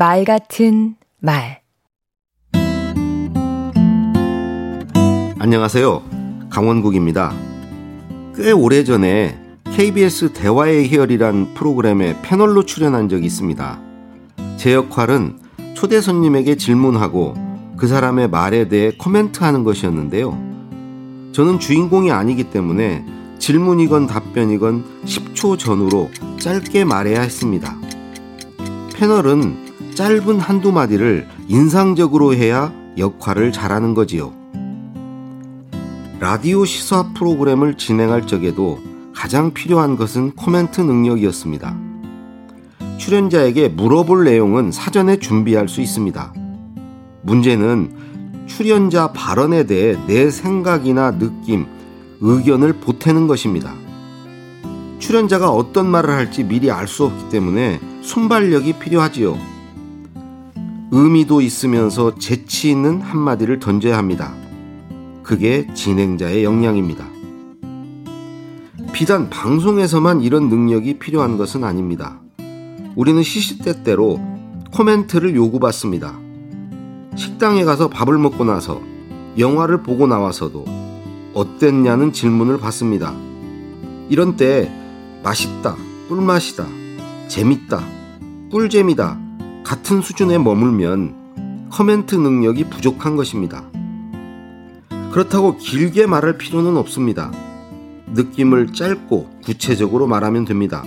말 같은 말 안녕하세요. 강원국입니다. 꽤 오래전에 KBS 대화의 희열이란 프로그램에 패널로 출연한 적이 있습니다. 제 역할은 초대 손님에게 질문하고 그 사람의 말에 대해 코멘트하는 것이었는데요. 저는 주인공이 아니기 때문에 질문이건 답변이건 10초 전후로 짧게 말해야 했습니다. 패널은 짧은 한두 마디를 인상적으로 해야 역할을 잘하는 거지요. 라디오 시사 프로그램을 진행할 적에도 가장 필요한 것은 코멘트 능력이었습니다. 출연자에게 물어볼 내용은 사전에 준비할 수 있습니다. 문제는 출연자 발언에 대해 내 생각이나 느낌, 의견을 보태는 것입니다. 출연자가 어떤 말을 할지 미리 알 수 없기 때문에 순발력이 필요하지요. 의미도 있으면서 재치 있는 한마디를 던져야 합니다. 그게 진행자의 역량입니다. 비단 방송에서만 이런 능력이 필요한 것은 아닙니다. 우리는 시시때때로 코멘트를 요구받습니다. 식당에 가서 밥을 먹고 나서 영화를 보고 나와서도 어땠냐는 질문을 받습니다. 이런 때 맛있다, 꿀맛이다, 재밌다, 꿀잼이다 같은 수준에 머물면 커멘트 능력이 부족한 것입니다. 그렇다고 길게 말할 필요는 없습니다. 느낌을 짧고 구체적으로 말하면 됩니다.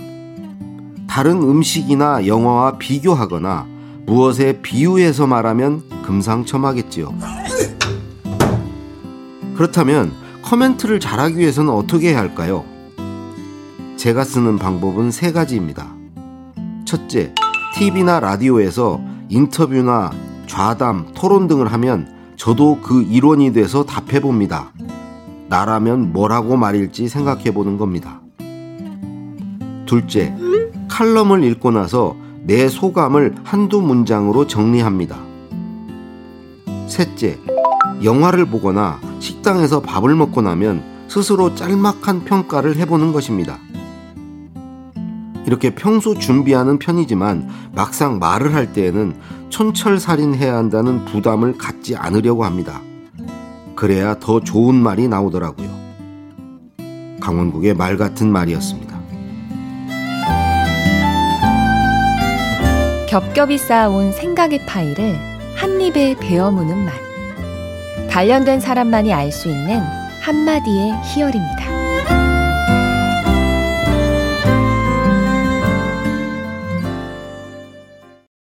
다른 음식이나 영화와 비교하거나 무엇에 비유해서 말하면 금상첨화겠지요. 그렇다면 커멘트를 잘하기 위해서는 어떻게 해야 할까요? 제가 쓰는 방법은 세 가지입니다. 첫째, TV나 라디오에서 인터뷰나 좌담, 토론 등을 하면 저도 그 일원이 돼서 답해 봅니다. 나라면 뭐라고 말일지 생각해 보는 겁니다. 둘째, 칼럼을 읽고 나서 내 소감을 한두 문장으로 정리합니다. 셋째, 영화를 보거나 식당에서 밥을 먹고 나면 스스로 짤막한 평가를 해보는 것입니다. 이렇게 평소 준비하는 편이지만 막상 말을 할 때에는 촌철살인해야 한다는 부담을 갖지 않으려고 합니다. 그래야 더 좋은 말이 나오더라고요. 강원국의 말 같은 말이었습니다. 겹겹이 쌓아온 생각의 파일을 한 입에 베어무는 말. 단련된 사람만이 알 수 있는 한마디의 희열입니다.